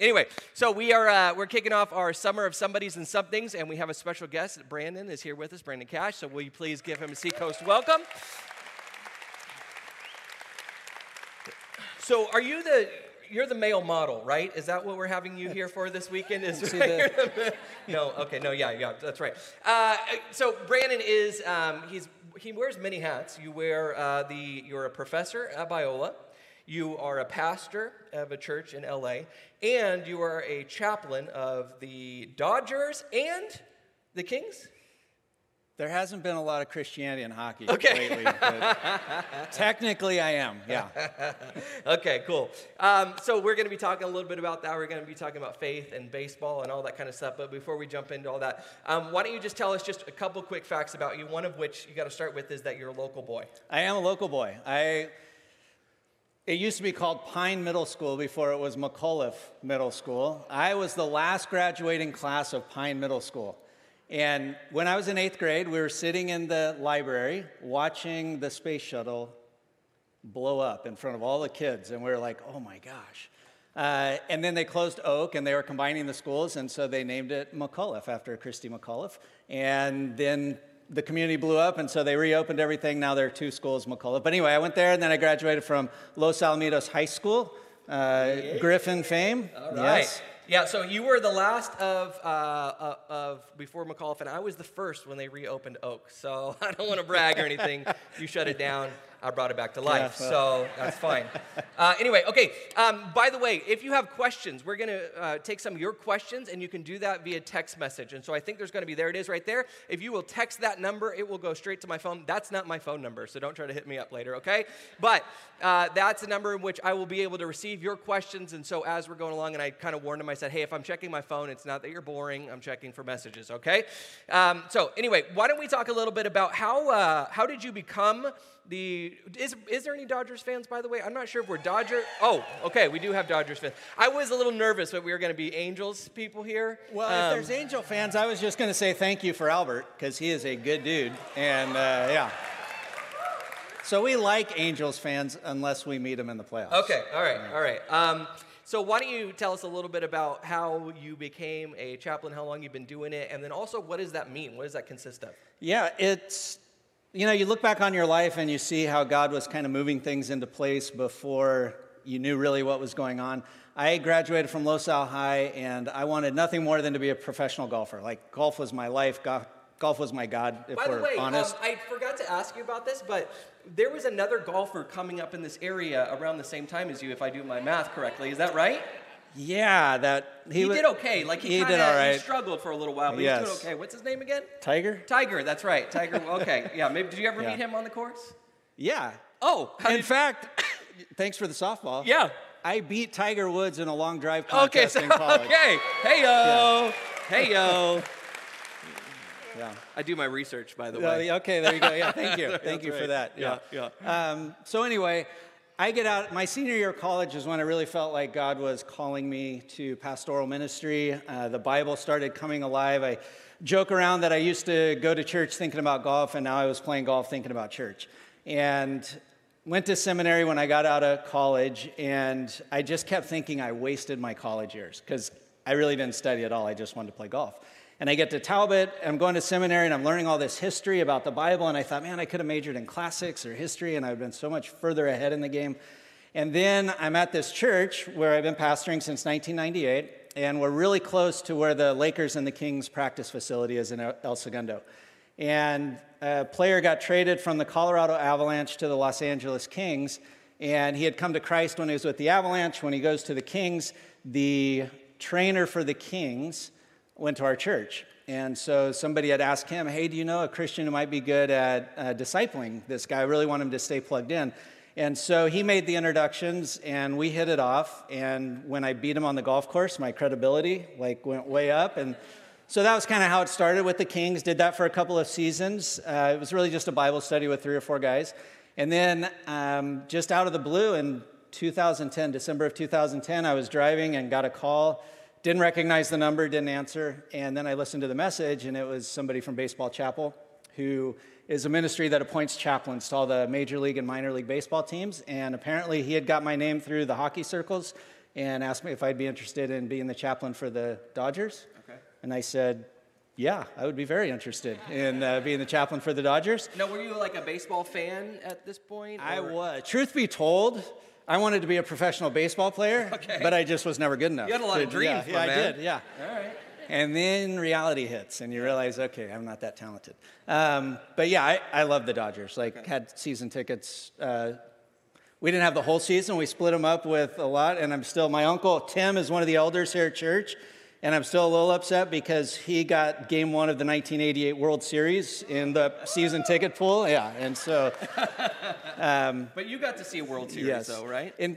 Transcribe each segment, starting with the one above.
Anyway, so we are uh, we're kicking off our summer of somebodies and somethings, and we have a special guest. Brandon is here with us, Brandon Cash. So will you please give him a Seacoast welcome? So are you the you're the male model, right? Is that what we're having you here for this weekend? Is no? Okay, no, yeah, yeah, that's right. Uh, so Brandon is um, he's he wears many hats. You wear uh, the you're a professor at Biola. You are a pastor of a church in LA, and you are a chaplain of the Dodgers and the Kings. There hasn't been a lot of Christianity in hockey okay. lately, but technically I am, yeah. okay, cool. Um, so we're going to be talking a little bit about that. We're going to be talking about faith and baseball and all that kind of stuff. But before we jump into all that, um, why don't you just tell us just a couple quick facts about you? One of which you got to start with is that you're a local boy. I am a local boy. I it used to be called Pine Middle School before it was McAuliffe Middle School. I was the last graduating class of Pine Middle School. And when I was in eighth grade, we were sitting in the library watching the space shuttle blow up in front of all the kids. And we were like, oh my gosh. Uh, and then they closed Oak and they were combining the schools, and so they named it McAuliffe after Christa McAuliffe. And then the community blew up, and so they reopened everything. Now there are two schools, McAuliffe. But anyway, I went there, and then I graduated from Los Alamitos High School, uh, Griffin fame. All right. Yes. Yeah, so you were the last of, uh, uh, of before McAuliffe, and I was the first when they reopened Oak. So I don't want to brag or anything. you shut it down. I brought it back to life. Yeah, so that's fine. Uh, anyway, okay. Um, by the way, if you have questions, we're going to uh, take some of your questions, and you can do that via text message. And so I think there's going to be, there it is right there. If you will text that number, it will go straight to my phone. That's not my phone number, so don't try to hit me up later, okay? But uh, that's a number in which I will be able to receive your questions. And so as we're going along, and I kind of warned him, I said, hey, if I'm checking my phone, it's not that you're boring. I'm checking for messages, okay? Um, so anyway, why don't we talk a little bit about how, uh, how did you become the is, is there any Dodgers fans by the way? I'm not sure if we're Dodger. Oh, okay, we do have Dodgers fans. I was a little nervous that we were going to be Angels people here. Well, um, if there's Angel fans, I was just going to say thank you for Albert because he is a good dude, and uh, yeah. So we like Angels fans unless we meet them in the playoffs. Okay, all right, all right. Um, so why don't you tell us a little bit about how you became a chaplain, how long you've been doing it, and then also what does that mean? What does that consist of? Yeah, it's you know, you look back on your life and you see how God was kind of moving things into place before you knew really what was going on. I graduated from Los Al High and I wanted nothing more than to be a professional golfer. Like, golf was my life, golf, golf was my God, if By we're the way, honest. Um, I forgot to ask you about this, but there was another golfer coming up in this area around the same time as you, if I do my math correctly. Is that right? Yeah, that he, he did okay. Like he, he did all right. He struggled for a little while, but yes. he's doing okay. What's his name again? Tiger. Tiger. That's right. Tiger. Okay. Yeah. Maybe did you ever yeah. meet him on the course? Yeah. Oh. In fact, thanks for the softball. Yeah. I beat Tiger Woods in a long drive contest okay, so, in college. Okay. Hey yo. Yeah. Hey yo. Yeah. I do my research, by the way. Uh, okay, there you go. Yeah, thank you. Thank you right. for that. Yeah, yeah. yeah. Um, so anyway, I get out, my senior year of college is when I really felt like God was calling me to pastoral ministry. Uh, the Bible started coming alive. I joke around that I used to go to church thinking about golf, and now I was playing golf thinking about church. And went to seminary when I got out of college, and I just kept thinking I wasted my college years because I really didn't study at all. I just wanted to play golf. And I get to Talbot, I'm going to seminary, and I'm learning all this history about the Bible. And I thought, man, I could have majored in classics or history, and I've been so much further ahead in the game. And then I'm at this church where I've been pastoring since 1998, and we're really close to where the Lakers and the Kings practice facility is in El Segundo. And a player got traded from the Colorado Avalanche to the Los Angeles Kings, and he had come to Christ when he was with the Avalanche. When he goes to the Kings, the trainer for the Kings went to our church. And so somebody had asked him, Hey, do you know a Christian who might be good at uh, discipling this guy? I really want him to stay plugged in. And so he made the introductions and we hit it off. And when I beat him on the golf course, my credibility like went way up. And so that was kind of how it started with the Kings. Did that for a couple of seasons. Uh, it was really just a Bible study with three or four guys. And then um, just out of the blue in 2010, December of 2010, I was driving and got a call didn't recognize the number, didn't answer. And then I listened to the message, and it was somebody from Baseball Chapel who is a ministry that appoints chaplains to all the major league and minor league baseball teams. And apparently, he had got my name through the hockey circles. and asked me if I'd be interested in being the chaplain for the Dodgers. Okay. And I said, yeah, I would be very interested in uh, being the chaplain for the Dodgers. Now, were you like a baseball fan at this point? I was. Truth be told, I wanted to be a professional baseball player, Okay. but I just was never good enough. You had a lot of to- yeah, dreams, Yeah, my I did. Yeah. All right. And then reality hits, and you realize, okay, I'm not that talented. Um, but yeah, I, I love the Dodgers. Like, had season tickets. Uh, we didn't have the whole season. We split them up with a lot, and I'm still. My uncle Tim is one of the elders here at church, and I'm still a little upset because he got Game One of the 1988 World Series in the season ticket pool. Yeah, and so um, But you got to see a World Series, yes, though, right? And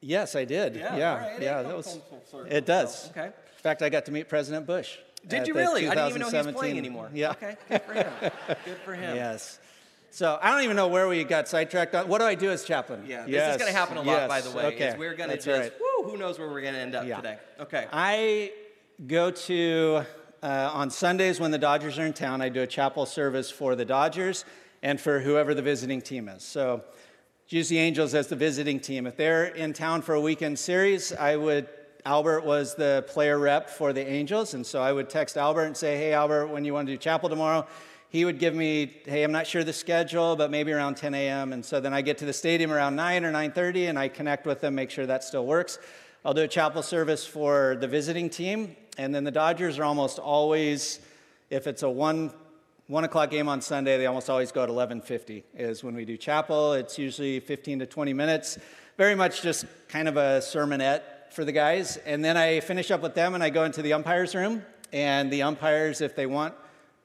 yes, I did. Yeah, Yeah, right. It yeah, that was. full- full circle, It does. okay. In fact, I got to meet President Bush. Did you really? I didn't even know he was playing anymore. Yeah. Okay. Good for him. Good for him. Yes. So I don't even know where we got sidetracked on. What do I do as chaplain? Yeah, this Yes, is going to happen a lot, by the way. Okay. is we're going to just, right. woo, who knows where we're going to end up Yeah. today. Okay. I go to, uh, on Sundays when the Dodgers are in town, I do a chapel service for the Dodgers and for whoever the visiting team is. So use the Angels as the visiting team. If they're in town for a weekend series, I would, Albert was the player rep for the Angels. And so I would text Albert and say, hey, Albert, when you want to do chapel tomorrow, he would give me, hey, I'm not sure the schedule, but maybe around 10 a.m. And so then I get to the stadium around 9 or 9.30 and I connect with them, make sure that still works. I'll do a chapel service for the visiting team. And then the Dodgers are almost always, if it's a one, one o'clock game on Sunday, they almost always go at 11.50 is when we do chapel. It's usually 15 to 20 minutes. Very much just kind of a sermonette for the guys. And then I finish up with them and I go into the umpires room. And the umpires, if they want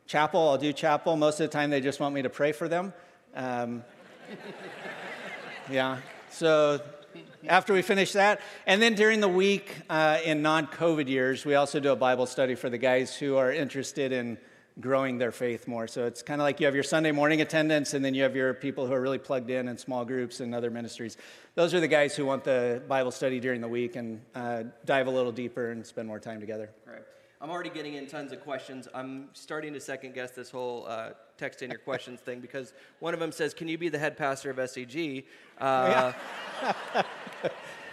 chapel, I'll do chapel. Most of the time, they just want me to pray for them. Um, yeah. So after we finish that, and then during the week uh, in non COVID years, we also do a Bible study for the guys who are interested in growing their faith more. So it's kind of like you have your Sunday morning attendance, and then you have your people who are really plugged in in small groups and other ministries. Those are the guys who want the Bible study during the week and uh, dive a little deeper and spend more time together. Right. I'm already getting in tons of questions. I'm starting to second guess this whole uh, text in your questions thing because one of them says, Can you be the head pastor of SEG? Uh,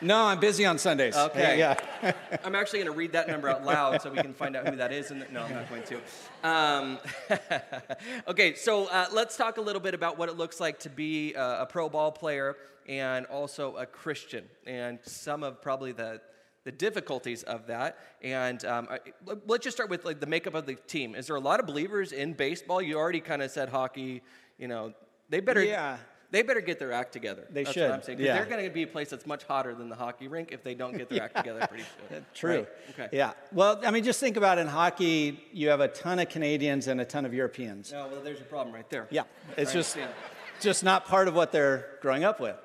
No, I'm busy on Sundays. Okay. Yeah. I'm actually going to read that number out loud so we can find out who that is. And no, I'm not going to. Um, okay, so uh, let's talk a little bit about what it looks like to be a, a pro ball player and also a Christian, and some of probably the the difficulties of that. And um, I- let's just start with like the makeup of the team. Is there a lot of believers in baseball? You already kind of said hockey. You know, they better. Yeah. They better get their act together. They That's should, What I'm saying. yeah. They're going to be a place that's much hotter than the hockey rink if they don't get their act together pretty soon. True. Right? Okay. Yeah. Well, I mean, just think about in hockey, you have a ton of Canadians and a ton of Europeans. No, well, there's your problem right there. Yeah. It's Right, just yeah. just not part of what they're growing up with.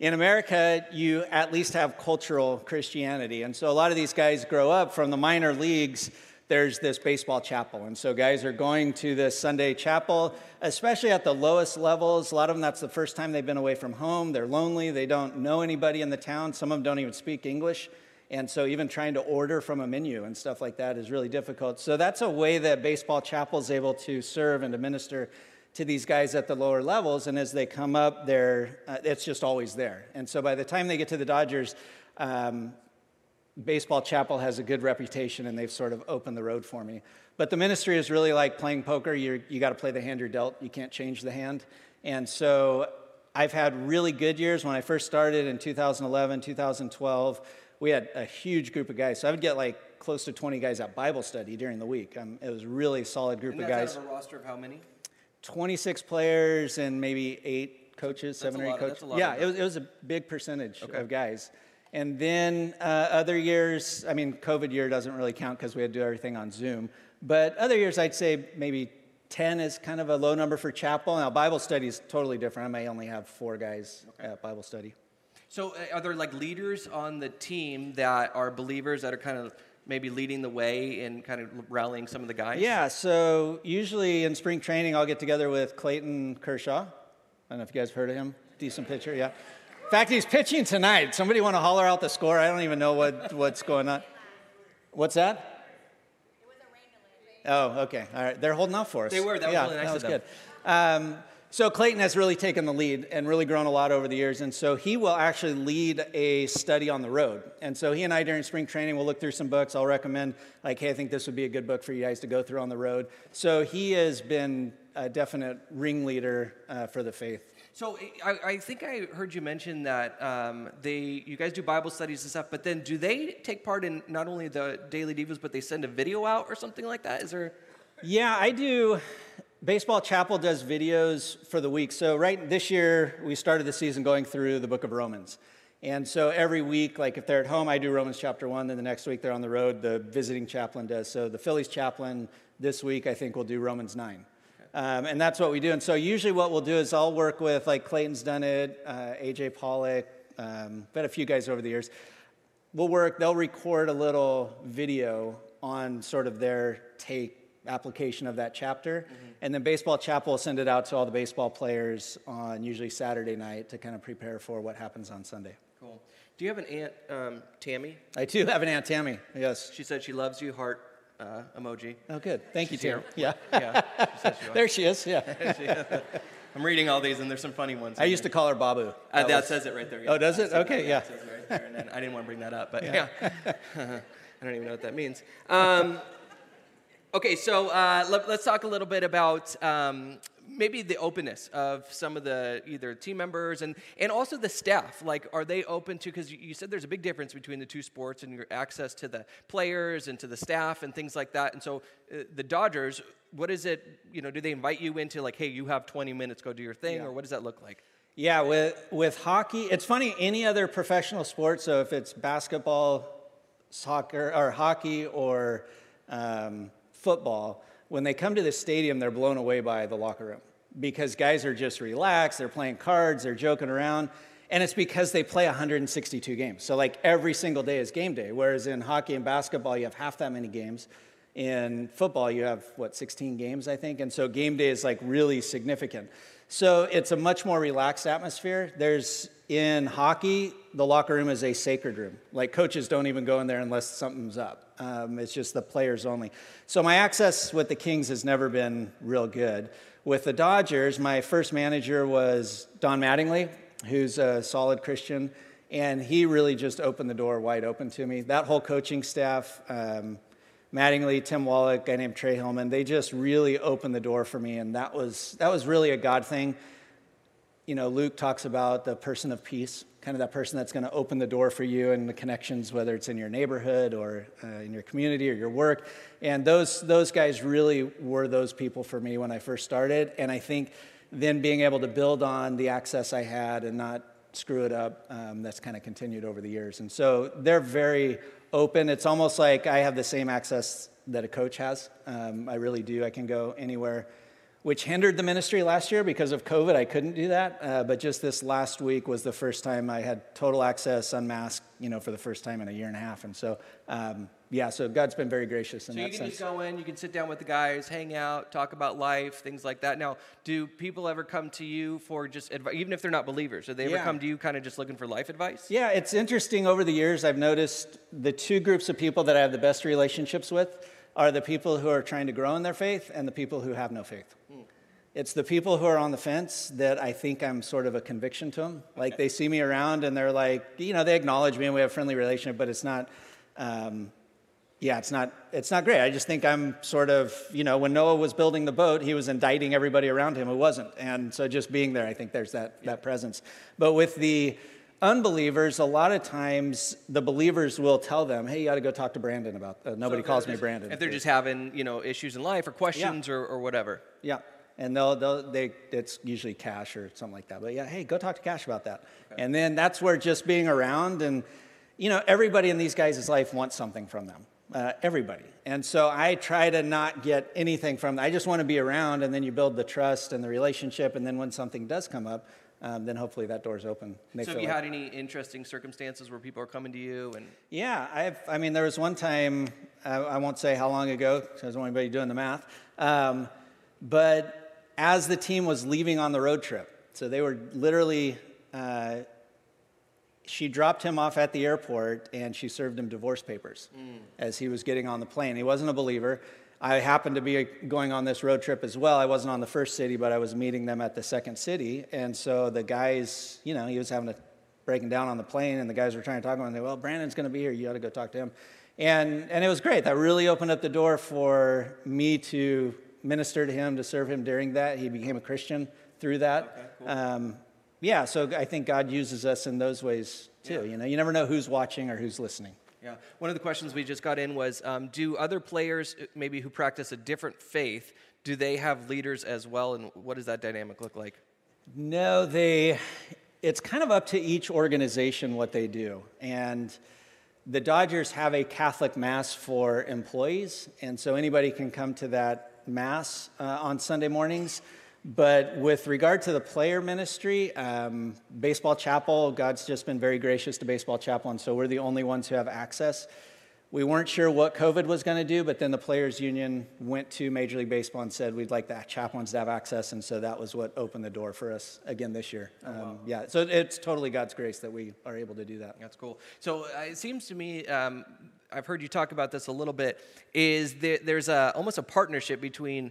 In America, you at least have cultural Christianity. And so a lot of these guys grow up from the minor leagues. There's this baseball chapel. And so guys are going to this Sunday chapel, especially at the lowest levels. A lot of them, that's the first time they've been away from home. They're lonely. They don't know anybody in the town. Some of them don't even speak English. And so even trying to order from a menu and stuff like that is really difficult. So that's a way that baseball chapel is able to serve and to minister to these guys at the lower levels. And as they come up, they're, uh, it's just always there. And so by the time they get to the Dodgers, um, Baseball Chapel has a good reputation and they've sort of opened the road for me. But the ministry is really like playing poker. You're, you got to play the hand you're dealt, you can't change the hand. And so I've had really good years. When I first started in 2011, 2012, we had a huge group of guys. So I would get like close to 20 guys at Bible study during the week. Um, it was a really solid group of guys. out of a roster of how many? 26 players and maybe eight coaches, seven or eight of- coaches. that's lot yeah, it was, it was a big percentage Okay. of guys. And then uh, other years, I mean, COVID year doesn't really count because we had to do everything on Zoom. But other years, I'd say maybe 10 is kind of a low number for chapel. Now, Bible study is totally different. I may only have four guys at Bible study. So, uh, are there like leaders on the team that are believers that are kind of maybe leading the way and kind of rallying some of the guys? Yeah, so usually in spring training, I'll get together with Clayton Kershaw. I don't know if you guys have heard of him. Decent pitcher, yeah. In fact, he's pitching tonight. Somebody want to holler out the score? I don't even know what, what's going on. What's that? Oh, okay. All right. They're holding out for us. They were. That was yeah, really nice that of was them. good. Um, So Clayton has really taken the lead and really grown a lot over the years. And so he will actually lead a study on the road. And so he and I during spring training will look through some books. I'll recommend, like, hey, I think this would be a good book for you guys to go through on the road. So he has been a definite ringleader uh, for the faith. So I, I, think I heard you mention that um, they, you guys do Bible studies and stuff, but then do they take part in not only the daily devos, but they send a video out or something like that? Is there? Yeah, I do. Baseball Chapel does videos for the week. So, right this year, we started the season going through the book of Romans. And so, every week, like if they're at home, I do Romans chapter one. Then the next week, they're on the road, the visiting chaplain does. So, the Phillies chaplain this week, I think, will do Romans 9. Um, and that's what we do. And so, usually, what we'll do is I'll work with, like Clayton's done it, uh, AJ Pollock, um, but a few guys over the years. We'll work, they'll record a little video on sort of their take application of that chapter. Mm-hmm. And then Baseball Chapel will send it out to all the baseball players on usually Saturday night to kind of prepare for what happens on Sunday. Cool. Do you have an aunt, um, Tammy? I do have an aunt Tammy, yes. She said she loves you, heart uh, emoji. Oh, good. Thank She's you, Tammy. Yeah. yeah. She there she is, yeah. I'm reading all these, and there's some funny ones. I used to call her Babu. Uh, that, that was... says it right there. Yeah. Oh, does it? Okay, yeah. Right there, and then I didn't want to bring that up, but yeah. yeah. I don't even know what that means. Um, Okay, so uh, let, us talk a little bit about um, maybe the openness of some of the either team members and, and also the staff. Like, are they open to, because you, you, said there's a big difference between the two sports and your access to the players and to the staff and things like that. And so uh, the Dodgers, what is it, you know, do they invite you into like, hey, you have 20 minutes, go do your thing, yeah. or what does that look like? Yeah, with, with hockey, it's funny, any other professional sport, so if it's basketball, soccer, or hockey, or um, football, when they come to the stadium, they're blown away by the locker room because guys are just relaxed, they're playing cards, they're joking around. And it's because they play 162 games. So, like, every single day is game day. Whereas in hockey and basketball, you have half that many games. In football, you have, what, 16 games, I think? And so, game day is like really significant. So, it's a much more relaxed atmosphere. There's, in hockey, the locker room is a sacred room. Like, coaches don't even go in there unless something's up. Um, it's just the players only. So my access with the Kings has never been real good. With the Dodgers, my first manager was Don Mattingly, who's a solid Christian, and he really just opened the door wide open to me. That whole coaching staff, um, Mattingly, Tim Wallach, guy named Trey Hillman, they just really opened the door for me, and that was that was really a God thing. You know, Luke talks about the person of peace kind of that person that's going to open the door for you and the connections, whether it's in your neighborhood or uh, in your community or your work. And those, those guys really were those people for me when I first started. And I think then being able to build on the access I had and not screw it up, um, that's kind of continued over the years. And so they're very open. It's almost like I have the same access that a coach has. Um, I really do. I can go anywhere which hindered the ministry last year because of COVID. I couldn't do that. Uh, but just this last week was the first time I had total access, unmasked, you know, for the first time in a year and a half. And so, um, yeah, so God's been very gracious in so that you can sense. just go in, you can sit down with the guys, hang out, talk about life, things like that. Now, do people ever come to you for just advice, even if they're not believers? Do they ever yeah. come to you kind of just looking for life advice? Yeah, it's interesting. Over the years, I've noticed the two groups of people that I have the best relationships with are the people who are trying to grow in their faith and the people who have no faith. Hmm. It's the people who are on the fence that I think I'm sort of a conviction to them. Like they see me around and they're like, you know, they acknowledge me and we have a friendly relationship, but it's not, um, yeah, it's not, it's not great. I just think I'm sort of, you know, when Noah was building the boat, he was indicting everybody around him who wasn't. And so just being there, I think there's that, yeah. that presence. But with the unbelievers, a lot of times the believers will tell them, hey, you got to go talk to Brandon about, uh, nobody so calls me Brandon. If they're just having, you know, issues in life or questions yeah. or, or whatever. Yeah and they'll, they'll they it's usually cash or something like that but yeah hey go talk to cash about that okay. and then that's where just being around and you know everybody in these guys' life wants something from them uh, everybody and so i try to not get anything from them i just want to be around and then you build the trust and the relationship and then when something does come up um, then hopefully that door's open. so, have you like, had any interesting circumstances where people are coming to you? And yeah, I've. I mean, there was one time I, I won't say how long ago because I don't want anybody doing the math, um, but as the team was leaving on the road trip. So they were literally, uh, she dropped him off at the airport and she served him divorce papers mm. as he was getting on the plane. He wasn't a believer. I happened to be going on this road trip as well. I wasn't on the first city, but I was meeting them at the second city. And so the guys, you know, he was having a breaking down on the plane, and the guys were trying to talk to him. And they, well, Brandon's going to be here. You got to go talk to him. And, and it was great. That really opened up the door for me to minister to him, to serve him during that. He became a Christian through that. Okay, cool. um, yeah, so I think God uses us in those ways too. Yeah. You know, you never know who's watching or who's listening. Yeah. One of the questions we just got in was um, Do other players, uh, maybe who practice a different faith, do they have leaders as well? And what does that dynamic look like? No, they, it's kind of up to each organization what they do. And the Dodgers have a Catholic Mass for employees. And so anybody can come to that Mass uh, on Sunday mornings. But with regard to the player ministry, um, Baseball Chapel, God's just been very gracious to Baseball Chapel, and so we're the only ones who have access. We weren't sure what COVID was going to do, but then the Players Union went to Major League Baseball and said we'd like the chaplains to have access, and so that was what opened the door for us again this year. Oh, wow. um, yeah, so it's totally God's grace that we are able to do that. That's cool. So uh, it seems to me. Um, I've heard you talk about this a little bit. Is there, there's a, almost a partnership between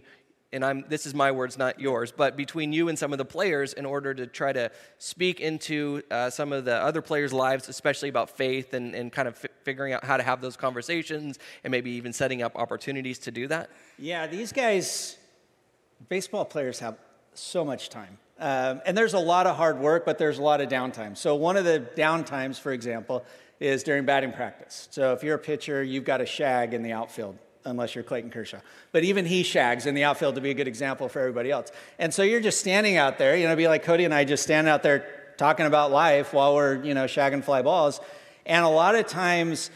and I'm, this is my words, not yours, but between you and some of the players in order to try to speak into uh, some of the other players' lives, especially about faith and, and kind of figuring out how to have those conversations and maybe even setting up opportunities to do that? Yeah, these guys, baseball players have so much time. Um, and there's a lot of hard work, but there's a lot of downtime. So, one of the downtimes, for example, is during batting practice. So, if you're a pitcher, you've got a shag in the outfield unless you're Clayton Kershaw. But even he shags in the outfield to be a good example for everybody else. And so you're just standing out there, you know, be like Cody and I just standing out there talking about life while we're, you know, shagging fly balls. And a lot of times,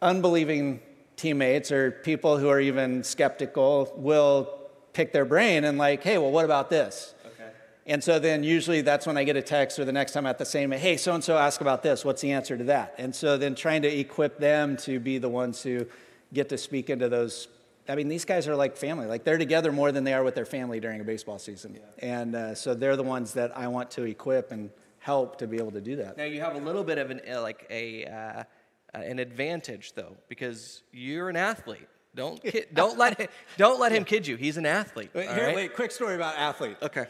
unbelieving teammates or people who are even skeptical will pick their brain and like, hey, well, what about this? Okay. And so then usually that's when I get a text or the next time at the same, hey, so and so ask about this. What's the answer to that? And so then trying to equip them to be the ones who get to speak into those. I mean, these guys are like family. Like they're together more than they are with their family during a baseball season. Yeah. And uh, so they're the ones that I want to equip and help to be able to do that. Now you have a little bit of an uh, like a uh, an advantage though because you're an athlete. Don't kid, don't let him, don't let him kid you. He's an athlete. Wait, here, right? wait, quick story about athlete. Okay.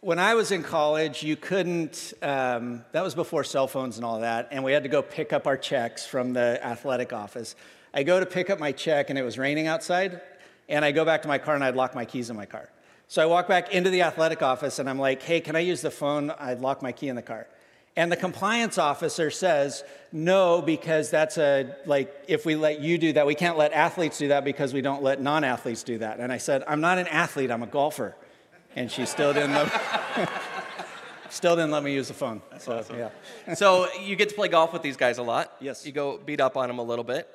When I was in college, you couldn't. Um, that was before cell phones and all that, and we had to go pick up our checks from the athletic office. I go to pick up my check and it was raining outside, and I go back to my car and I'd lock my keys in my car. So I walk back into the athletic office and I'm like, hey, can I use the phone? I'd lock my key in the car. And the compliance officer says, no, because that's a, like, if we let you do that, we can't let athletes do that because we don't let non athletes do that. And I said, I'm not an athlete, I'm a golfer. And she still didn't let, still didn't let me use the phone. That's so, awesome. yeah. so you get to play golf with these guys a lot. Yes. You go beat up on them a little bit.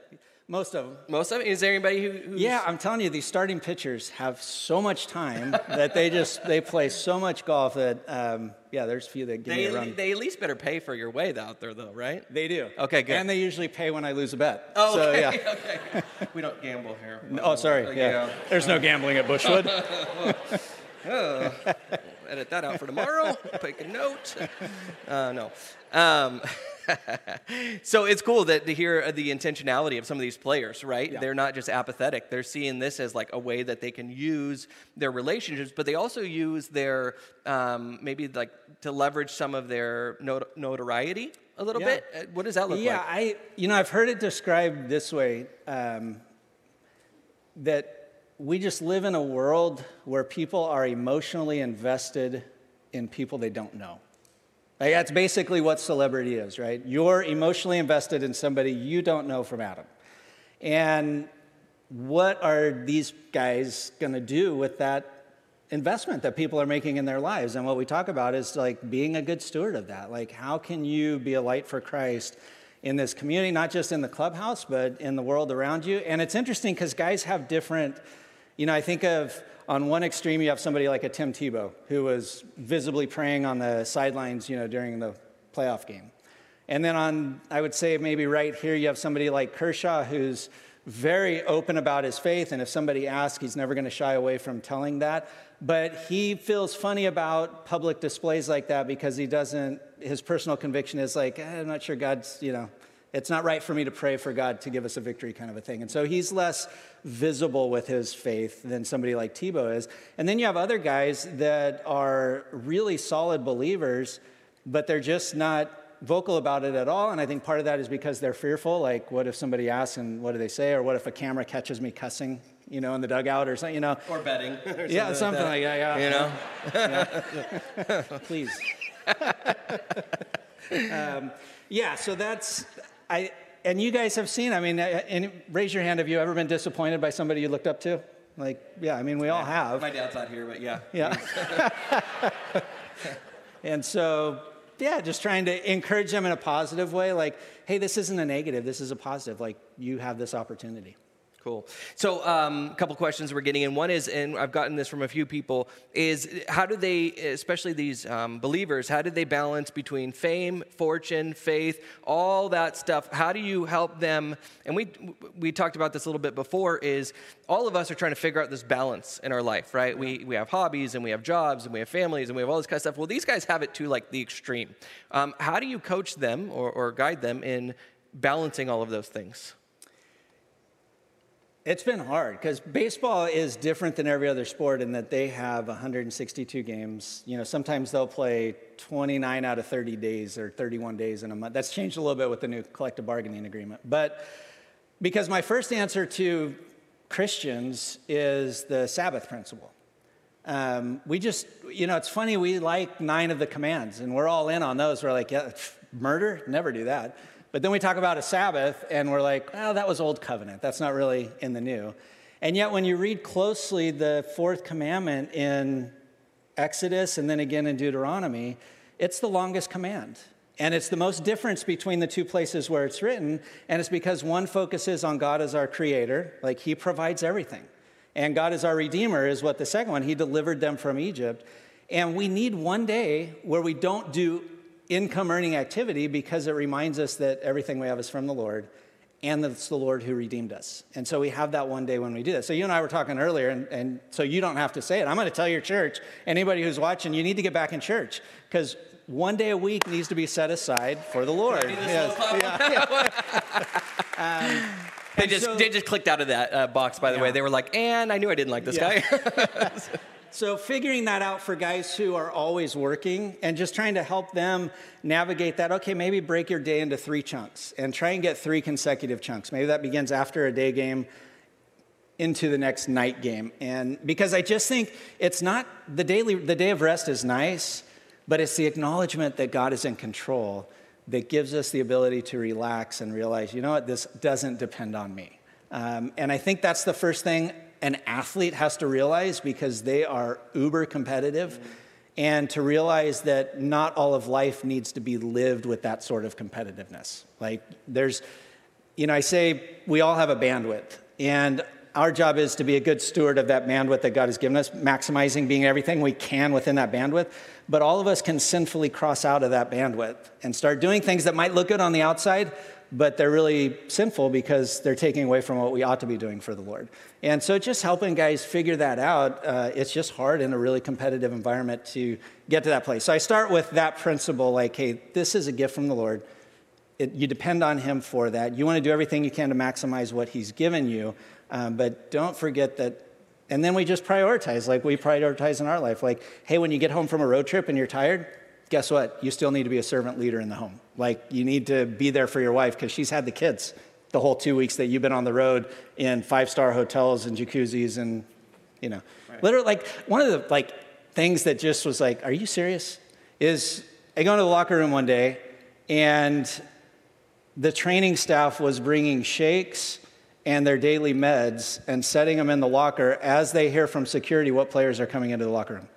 Most of them. Most of them. Is there anybody who? Who's... Yeah, I'm telling you, these starting pitchers have so much time that they just they play so much golf that um, yeah, there's a few that give they, me a run. They at least better pay for your way out there, though, right? They do. Okay, good. And they usually pay when I lose a bet. Oh, so, okay. yeah. okay. We don't gamble here. No, oh, sorry. Yeah. yeah. There's no gambling at Bushwood. oh, edit that out for tomorrow. Take a note. Uh, no. Um, so it's cool that to hear the intentionality of some of these players, right? Yeah. They're not just apathetic. They're seeing this as like a way that they can use their relationships, but they also use their um, maybe like to leverage some of their not- notoriety a little yeah. bit. Uh, what does that look yeah, like? Yeah, I you know I've heard it described this way um, that we just live in a world where people are emotionally invested in people they don't know. Like that's basically what celebrity is, right? You're emotionally invested in somebody you don't know from Adam. And what are these guys going to do with that investment that people are making in their lives? And what we talk about is like being a good steward of that. Like, how can you be a light for Christ in this community, not just in the clubhouse, but in the world around you? And it's interesting because guys have different, you know, I think of on one extreme, you have somebody like a Tim Tebow, who was visibly praying on the sidelines, you know, during the playoff game. And then on, I would say maybe right here, you have somebody like Kershaw, who's very open about his faith. And if somebody asks, he's never going to shy away from telling that. But he feels funny about public displays like that because he doesn't, his personal conviction is like, eh, I'm not sure God's, you know, It's not right for me to pray for God to give us a victory, kind of a thing. And so he's less visible with his faith than somebody like Tebow is. And then you have other guys that are really solid believers, but they're just not vocal about it at all. And I think part of that is because they're fearful. Like, what if somebody asks and what do they say? Or what if a camera catches me cussing, you know, in the dugout or something, you know? Or betting. Or yeah, something like that, like that yeah. You know? yeah. Please. um, yeah, so that's, I, and you guys have seen, I mean, uh, and raise your hand, have you ever been disappointed by somebody you looked up to? Like, yeah, I mean, we yeah. all have. My dad's not here, but yeah. Yeah. and so, yeah, just trying to encourage them in a positive way. Like, hey, this isn't a negative, this is a positive. Like, you have this opportunity. Cool. So, um, a couple questions we're getting in. One is, and I've gotten this from a few people, is how do they, especially these um, believers, how do they balance between fame, fortune, faith, all that stuff? How do you help them? And we we talked about this a little bit before. Is all of us are trying to figure out this balance in our life, right? We we have hobbies and we have jobs and we have families and we have all this kind of stuff. Well, these guys have it to like the extreme. Um, how do you coach them or, or guide them in balancing all of those things? It's been hard because baseball is different than every other sport in that they have 162 games. You know, sometimes they'll play 29 out of 30 days or 31 days in a month. That's changed a little bit with the new collective bargaining agreement. But because my first answer to Christians is the Sabbath principle. Um, we just, you know, it's funny, we like nine of the commands and we're all in on those. We're like, yeah, murder? Never do that. But then we talk about a Sabbath, and we're like, oh, that was Old Covenant. That's not really in the New. And yet, when you read closely the fourth commandment in Exodus and then again in Deuteronomy, it's the longest command. And it's the most difference between the two places where it's written. And it's because one focuses on God as our creator, like He provides everything. And God as our redeemer is what the second one, He delivered them from Egypt. And we need one day where we don't do income earning activity because it reminds us that everything we have is from the Lord and that it's the Lord who redeemed us. And so we have that one day when we do that. So you and I were talking earlier, and, and so you don't have to say it. I'm going to tell your church, anybody who's watching, you need to get back in church because one day a week needs to be set aside for the Lord. Yes. Yeah, yeah. um, they just so, they just clicked out of that uh, box. By the yeah. way, they were like, "And I knew I didn't like this guy." So, figuring that out for guys who are always working and just trying to help them navigate that, okay, maybe break your day into three chunks and try and get three consecutive chunks. Maybe that begins after a day game into the next night game. And because I just think it's not the daily, the day of rest is nice, but it's the acknowledgement that God is in control that gives us the ability to relax and realize, you know what, this doesn't depend on me. Um, and I think that's the first thing an athlete has to realize because they are uber competitive. Mm-hmm. And to realize that not all of life needs to be lived with that sort of competitiveness. Like, there's, you know, I say we all have a bandwidth, and our job is to be a good steward of that bandwidth that God has given us, maximizing being everything we can within that bandwidth. But all of us can sinfully cross out of that bandwidth and start doing things that might look good on the outside, but they're really sinful because they're taking away from what we ought to be doing for the Lord. And so, just helping guys figure that out, uh, it's just hard in a really competitive environment to get to that place. So, I start with that principle like, hey, this is a gift from the Lord. It, you depend on Him for that. You want to do everything you can to maximize what He's given you, um, but don't forget that. And then we just prioritize, like we prioritize in our life. Like, hey, when you get home from a road trip and you're tired, guess what? You still need to be a servant leader in the home. Like, you need to be there for your wife because she's had the kids the whole two weeks that you've been on the road in five star hotels and jacuzzis and, you know, right. literally, like, one of the, like, things that just was like, are you serious? Is I go into the locker room one day and the training staff was bringing shakes and their daily meds and setting them in the locker as they hear from security what players are coming into the locker room.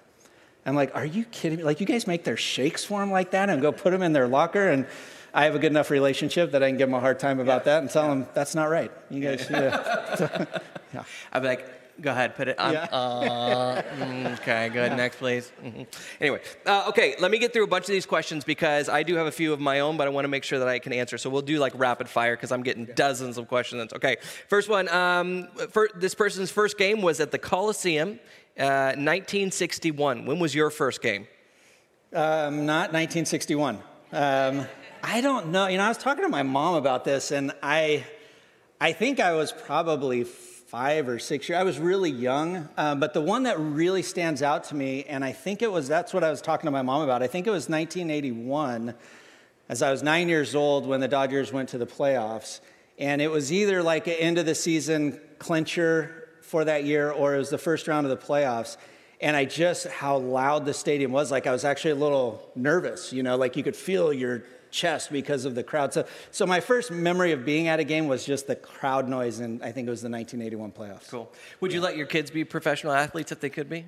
I'm like, are you kidding me? Like, you guys make their shakes for them like that and go put them in their locker? And I have a good enough relationship that I can give them a hard time about yeah. that and tell yeah. them that's not right. You guys, yeah. yeah. I'd be like, go ahead, put it on. Yeah. Uh, mm, okay, good. Yeah. Next, please. Mm-hmm. Anyway, uh, okay, let me get through a bunch of these questions because I do have a few of my own, but I want to make sure that I can answer. So we'll do like rapid fire because I'm getting dozens of questions. Okay, first one. Um, for, this person's first game was at the Coliseum 1961. Uh, when was your first game? Um, not 1961. Um, I don't know. You know, I was talking to my mom about this, and I, I think I was probably five or six years. I was really young, uh, but the one that really stands out to me, and I think it was that's what I was talking to my mom about. I think it was 1981, as I was nine years old when the Dodgers went to the playoffs, and it was either like an end of the season clincher for that year, or it was the first round of the playoffs. And I just how loud the stadium was. Like I was actually a little nervous, you know, like you could feel your chest because of the crowd. So, so my first memory of being at a game was just the crowd noise, and I think it was the 1981 playoffs. Cool. Would you let your kids be professional athletes if they could be?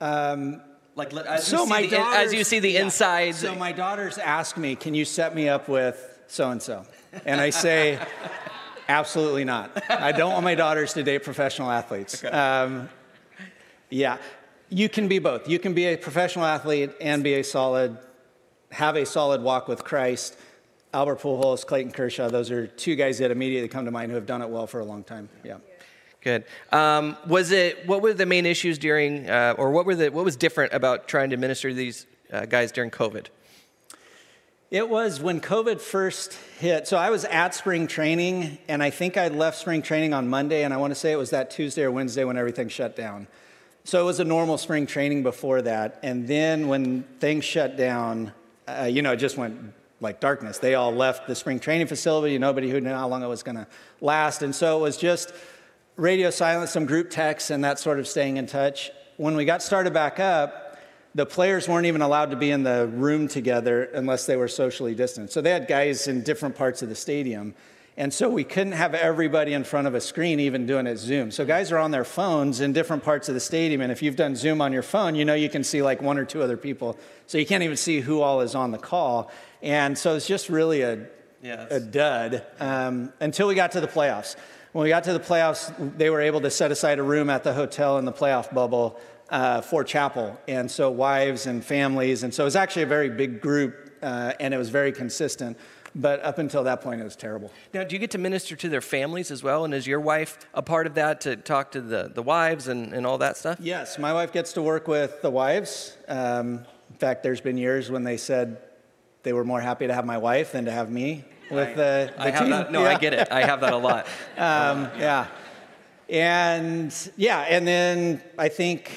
Um, like as, so you my the, as you see the yeah. insides. So my daughters ask me, "Can you set me up with so and so?" And I say, "Absolutely not. I don't want my daughters to date professional athletes." Okay. Um, yeah, you can be both. You can be a professional athlete and be a solid have a solid walk with Christ. Albert Pujols, Clayton Kershaw, those are two guys that immediately come to mind who have done it well for a long time. Yeah. Good. Um, was it? What were the main issues during, uh, or what were the? What was different about trying to minister to these uh, guys during COVID? It was when COVID first hit. So I was at spring training, and I think I left spring training on Monday, and I want to say it was that Tuesday or Wednesday when everything shut down. So it was a normal spring training before that, and then when things shut down, uh, you know, it just went like darkness. They all left the spring training facility. Nobody knew how long it was going to last. And so it was just radio silence, some group texts, and that sort of staying in touch. When we got started back up, the players weren't even allowed to be in the room together unless they were socially distant. So they had guys in different parts of the stadium. And so we couldn't have everybody in front of a screen even doing it Zoom. So guys are on their phones in different parts of the stadium. And if you've done Zoom on your phone, you know you can see like one or two other people. So you can't even see who all is on the call. And so it's just really a, yes. a dud um, until we got to the playoffs. When we got to the playoffs, they were able to set aside a room at the hotel in the playoff bubble uh, for chapel. And so wives and families. And so it was actually a very big group uh, and it was very consistent. But up until that point, it was terrible. Now, do you get to minister to their families as well? And is your wife a part of that to talk to the, the wives and, and all that stuff? Yes, my wife gets to work with the wives. Um, in fact, there's been years when they said they were more happy to have my wife than to have me with the, the I team. That, no, yeah. I get it. I have that a lot. um, yeah. And yeah, and then I think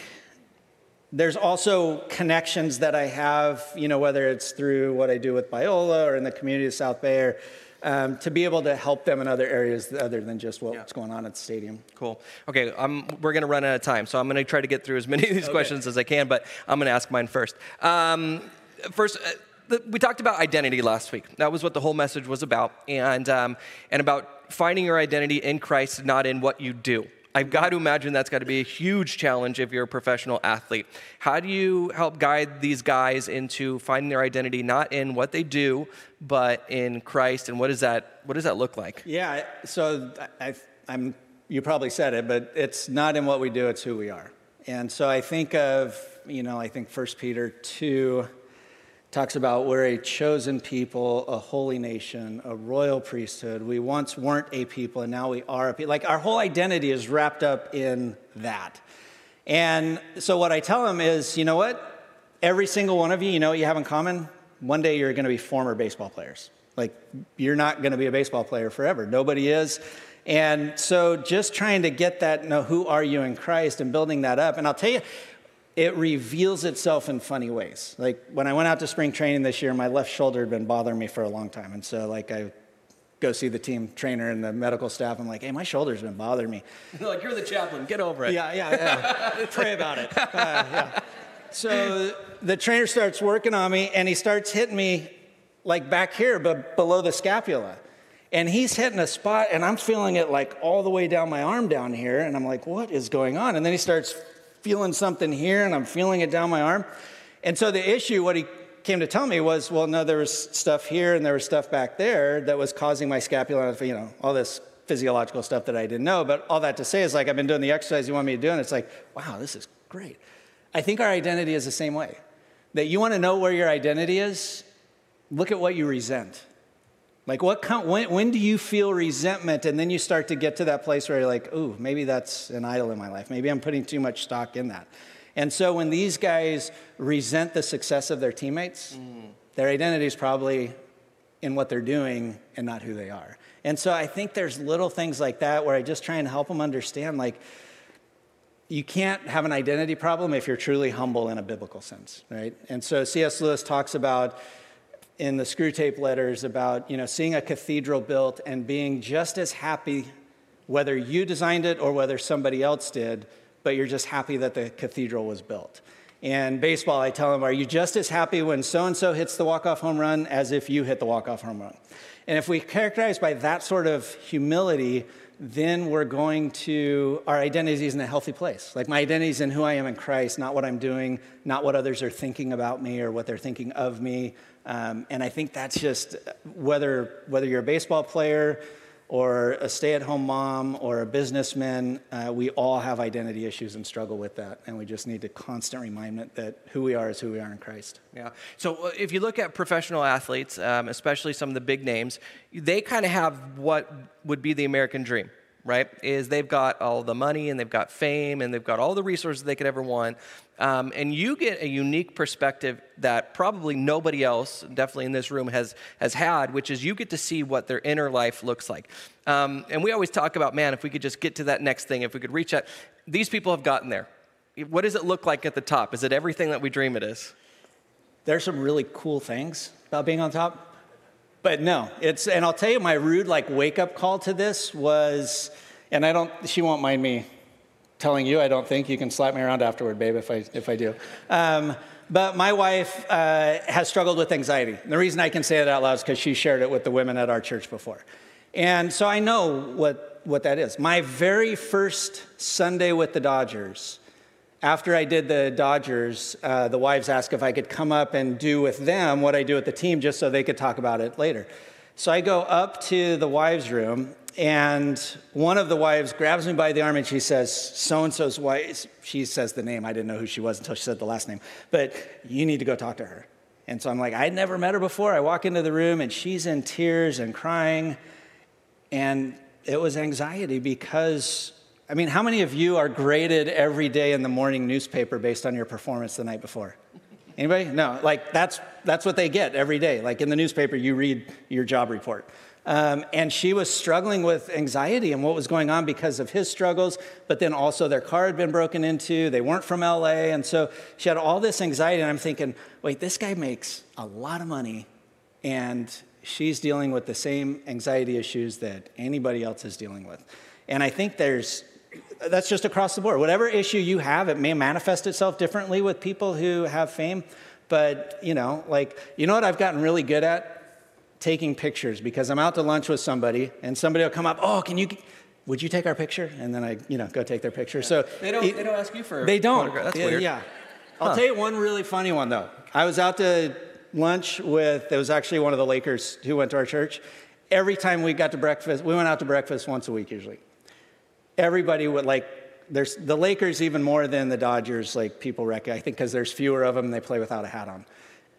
there's also connections that I have, you know, whether it's through what I do with Biola or in the community of South Bay, or, um, to be able to help them in other areas other than just what's yeah. going on at the stadium. Cool. Okay, um, we're going to run out of time, so I'm going to try to get through as many of these okay. questions as I can, but I'm going to ask mine first. Um, first, uh, the, we talked about identity last week. That was what the whole message was about, and um, and about finding your identity in Christ, not in what you do. I've got to imagine that's got to be a huge challenge if you're a professional athlete. How do you help guide these guys into finding their identity not in what they do, but in Christ? And what does that what does that look like? Yeah, so I, am you probably said it, but it's not in what we do; it's who we are. And so I think of you know I think First Peter two talks about we're a chosen people, a holy nation, a royal priesthood. We once weren't a people and now we are a people. Like our whole identity is wrapped up in that. And so what I tell them is, you know what? Every single one of you, you know what you have in common? One day you're going to be former baseball players. Like you're not going to be a baseball player forever. Nobody is. And so just trying to get that, know, who are you in Christ and building that up. And I'll tell you, it reveals itself in funny ways. Like when I went out to spring training this year, my left shoulder had been bothering me for a long time. And so, like, I go see the team trainer and the medical staff. I'm like, hey, my shoulder's been bothering me. like, you're the chaplain, get over it. Yeah, yeah, yeah. Pray about it. Uh, yeah. So the trainer starts working on me and he starts hitting me like back here, but below the scapula. And he's hitting a spot, and I'm feeling it like all the way down my arm down here. And I'm like, what is going on? And then he starts feeling something here and I'm feeling it down my arm. And so the issue, what he came to tell me was, well, no, there was stuff here and there was stuff back there that was causing my scapula, you know, all this physiological stuff that I didn't know. But all that to say is like, I've been doing the exercise you want me to do, and it's like, wow, this is great. I think our identity is the same way. That you want to know where your identity is, look at what you resent. Like, what when, when do you feel resentment? And then you start to get to that place where you're like, ooh, maybe that's an idol in my life. Maybe I'm putting too much stock in that. And so when these guys resent the success of their teammates, mm. their identity is probably in what they're doing and not who they are. And so I think there's little things like that where I just try and help them understand like you can't have an identity problem if you're truly humble in a biblical sense, right? And so C.S. Lewis talks about in the Screwtape letters about, you know, seeing a cathedral built and being just as happy whether you designed it or whether somebody else did, but you're just happy that the cathedral was built. And baseball, I tell them, are you just as happy when so and so hits the walk-off home run as if you hit the walk-off home run? And if we characterize by that sort of humility, then we're going to, our identity is in a healthy place. Like my identity is in who I am in Christ, not what I'm doing, not what others are thinking about me or what they're thinking of me. Um, and I think that's just whether, whether you're a baseball player, or a stay at home mom or a businessman, uh, we all have identity issues and struggle with that. And we just need a constant reminder that who we are is who we are in Christ. Yeah. So uh, if you look at professional athletes, um, especially some of the big names, they kind of have what would be the American dream right? Is they've got all the money and they've got fame and they've got all the resources they could ever want. Um, and you get a unique perspective that probably nobody else, definitely in this room, has, has had, which is you get to see what their inner life looks like. Um, and we always talk about, man, if we could just get to that next thing, if we could reach that, these people have gotten there. What does it look like at the top? Is it everything that we dream it is? There's some really cool things about being on top. But no, it's, and I'll tell you, my rude, like, wake up call to this was, and I don't, she won't mind me telling you, I don't think. You can slap me around afterward, babe, if I, if I do. Um, but my wife uh, has struggled with anxiety. And the reason I can say that out loud is because she shared it with the women at our church before. And so I know what, what that is. My very first Sunday with the Dodgers, after I did the Dodgers, uh, the wives asked if I could come up and do with them what I do with the team just so they could talk about it later. So I go up to the wives' room, and one of the wives grabs me by the arm and she says, So and so's wife, she says the name. I didn't know who she was until she said the last name, but you need to go talk to her. And so I'm like, I'd never met her before. I walk into the room and she's in tears and crying. And it was anxiety because I mean, how many of you are graded every day in the morning newspaper based on your performance the night before? Anybody? No, like that's, that's what they get every day. Like in the newspaper, you read your job report. Um, and she was struggling with anxiety and what was going on because of his struggles, but then also their car had been broken into. They weren't from LA. And so she had all this anxiety. And I'm thinking, wait, this guy makes a lot of money, and she's dealing with the same anxiety issues that anybody else is dealing with. And I think there's that's just across the board. Whatever issue you have, it may manifest itself differently with people who have fame. But, you know, like, you know what I've gotten really good at? Taking pictures because I'm out to lunch with somebody and somebody will come up, oh, can you, would you take our picture? And then I, you know, go take their picture. So they don't, they don't ask you for They don't. That's weird. Yeah. I'll huh. tell you one really funny one though. I was out to lunch with, it was actually one of the Lakers who went to our church. Every time we got to breakfast, we went out to breakfast once a week usually everybody would like there's the Lakers even more than the Dodgers, like people reckon. I think because there's fewer of them, and they play without a hat on.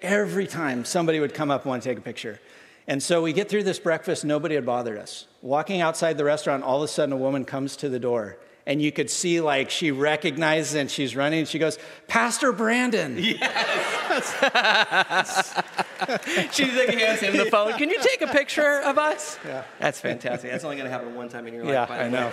Every time somebody would come up and want to take a picture. And so we get through this breakfast, nobody had bothered us. Walking outside the restaurant, all of a sudden a woman comes to the door and you could see like she recognizes and she's running and she goes, Pastor Brandon. Yes. she's like hands him the phone. Can you take a picture of us? Yeah. That's fantastic. That's only going to happen one time in your life. Yeah, I know.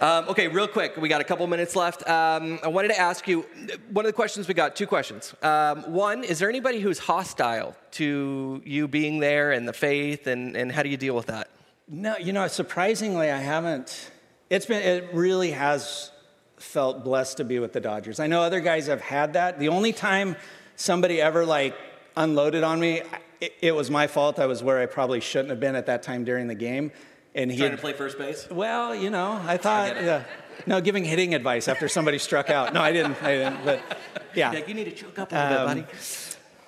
um, okay, real quick. We got a couple minutes left. Um, I wanted to ask you one of the questions we got, two questions. Um, one, is there anybody who's hostile to you being there and the faith and, and how do you deal with that? No, you know, surprisingly, I haven't it's been, it really has felt blessed to be with the Dodgers. I know other guys have had that. The only time somebody ever like unloaded on me, it, it was my fault. I was where I probably shouldn't have been at that time during the game. And he trying to play first base. Well, you know, I thought, I yeah, no, giving hitting advice after somebody struck out. No, I didn't. I didn't. But yeah, like, you need to choke up a little um, bit, buddy.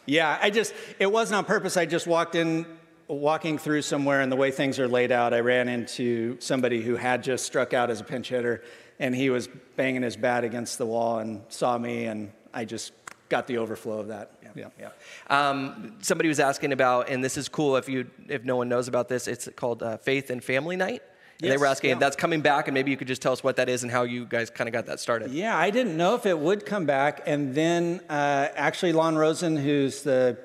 Yeah, I just it wasn't on purpose. I just walked in walking through somewhere and the way things are laid out, I ran into somebody who had just struck out as a pinch hitter and he was banging his bat against the wall and saw me and I just got the overflow of that. Yeah. yeah. Um, somebody was asking about, and this is cool if you if no one knows about this. It's called uh, Faith and Family Night. And yes, they were asking yeah. if that's coming back, and maybe you could just tell us what that is and how you guys kind of got that started. Yeah, I didn't know if it would come back, and then uh, actually Lon Rosen, who's the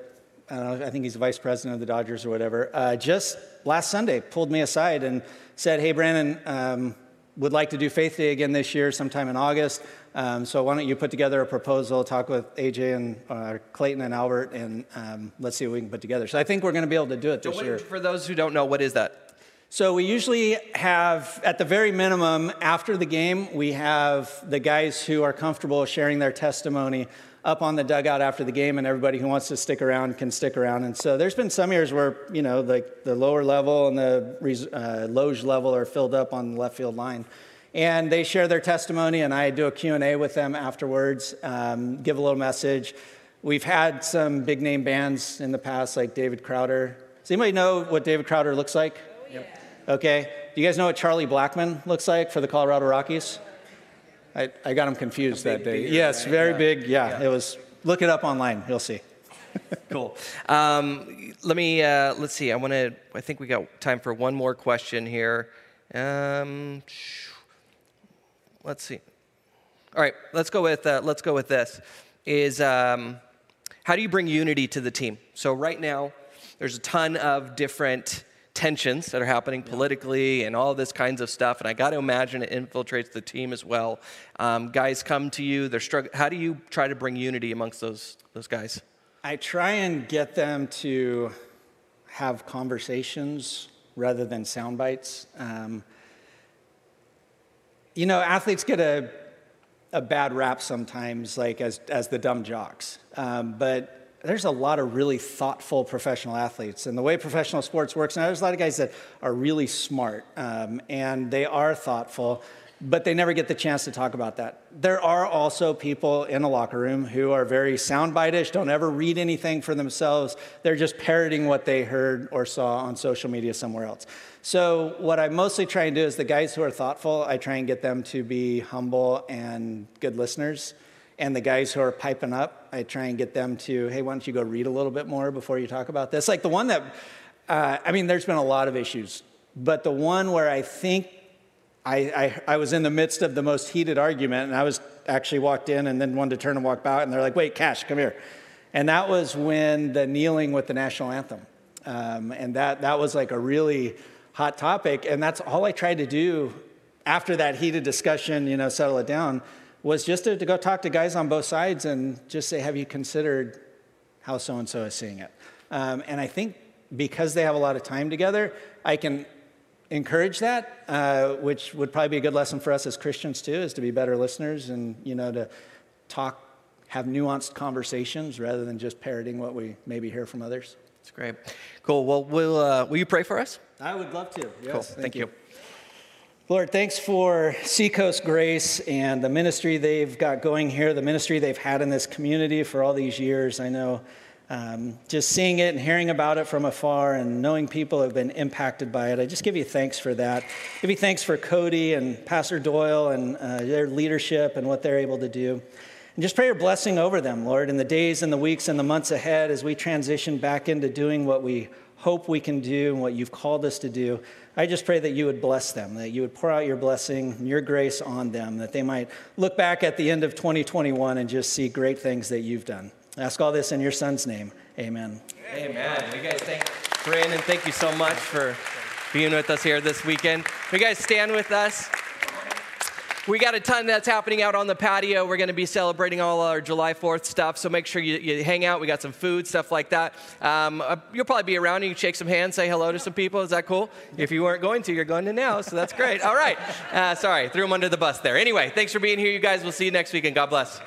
I don't know, I think he's vice president of the Dodgers or whatever, uh, just last Sunday pulled me aside and said, Hey, Brandon, um, would like to do Faith Day again this year, sometime in August. Um, so why don't you put together a proposal, talk with AJ and uh, Clayton and Albert, and um, let's see what we can put together. So I think we're going to be able to do it this so what, year. For those who don't know, what is that? So we usually have, at the very minimum, after the game, we have the guys who are comfortable sharing their testimony up on the dugout after the game, and everybody who wants to stick around can stick around. And so there's been some years where you know like the, the lower level and the uh, loge level are filled up on the left field line. And they share their testimony and i do a q&a with them afterwards um, give a little message. We've had some big name bands in the past like david crowder. Does anybody know what david crowder looks like? Oh, yeah. okay. Do you guys know what charlie Blackmon looks like for the colorado rockies i, I got him confused that day yes right? very yeah. big yeah, yeah, it was look it up online you'll see cool um, let me uh, let's see i want to i think we got time for one more question here um, let's see. All right, let's go with uh, let's go with this. Is um, how do you bring unity to the team? So right now, there's a ton of different tensions that are happening politically and all this kinds of stuff. And I got to imagine it infiltrates the team as well. Um, guys come to you; they're struggling. How do you try to bring unity amongst those those guys? I try and get them to have conversations rather than sound bites. Um, you know, athletes get a, a bad rap sometimes, like as, as the dumb jocks. Um, but there's a lot of really thoughtful professional athletes. And the way professional sports works now, there's a lot of guys that are really smart um, and they are thoughtful but they never get the chance to talk about that. There are also people in the locker room who are very soundbite-ish, don't ever read anything for themselves. They're just parroting what they heard or saw on social media somewhere else. So what I mostly try and do is the guys who are thoughtful, I try and get them to be humble and good listeners. And the guys who are piping up, I try and get them to, hey, why don't you go read a little bit more before you talk about this? Like the one that, uh, I mean, there's been a lot of issues, but the one where I think I, I, I, was in the midst of the most heated argument, and I was actually walked in and then wanted to turn and walk out, and they're like, wait, Cash, come here. And that was when the kneeling with the national anthem. Um, and that, that was like a really hot topic. And that's all I tried to do after that heated discussion, you know, settle it down, was just to, to go talk to guys on both sides and just say, have you considered how so and so is seeing it? Um, and I think because they have a lot of time together, I can encourage that, uh, which would probably be a good lesson for us as Christians too, is to be better listeners and you know to talk, have nuanced conversations rather than just parroting what we maybe hear from others. That's great. Cool. Well, will uh, will you pray for us? I would love to. Yes, cool. Thank, thank you. you. Lord, thanks for Seacoast Grace and the ministry they've got going here, the ministry they've had in this community for all these years. I know um, just seeing it and hearing about it from afar and knowing people have been impacted by it, I just give you thanks for that. Give you thanks for Cody and Pastor Doyle and uh, their leadership and what they're able to do. And just pray your blessing over them, Lord, in the days and the weeks and the months ahead as we transition back into doing what we hope we can do and what you've called us to do. I just pray that you would bless them, that you would pour out your blessing and your grace on them, that they might look back at the end of 2021 and just see great things that you've done. I ask all this in your son's name. Amen. Amen. You guys thank Brandon, thank you so much for being with us here this weekend. You guys stand with us. We got a ton that's happening out on the patio. We're going to be celebrating all our July 4th stuff, so make sure you, you hang out. We got some food, stuff like that. Um, uh, you'll probably be around. And you can shake some hands, say hello to some people. Is that cool? If you weren't going to, you're going to now, so that's great. All right. Uh, sorry, threw them under the bus there. Anyway, thanks for being here, you guys. We'll see you next week, and God bless.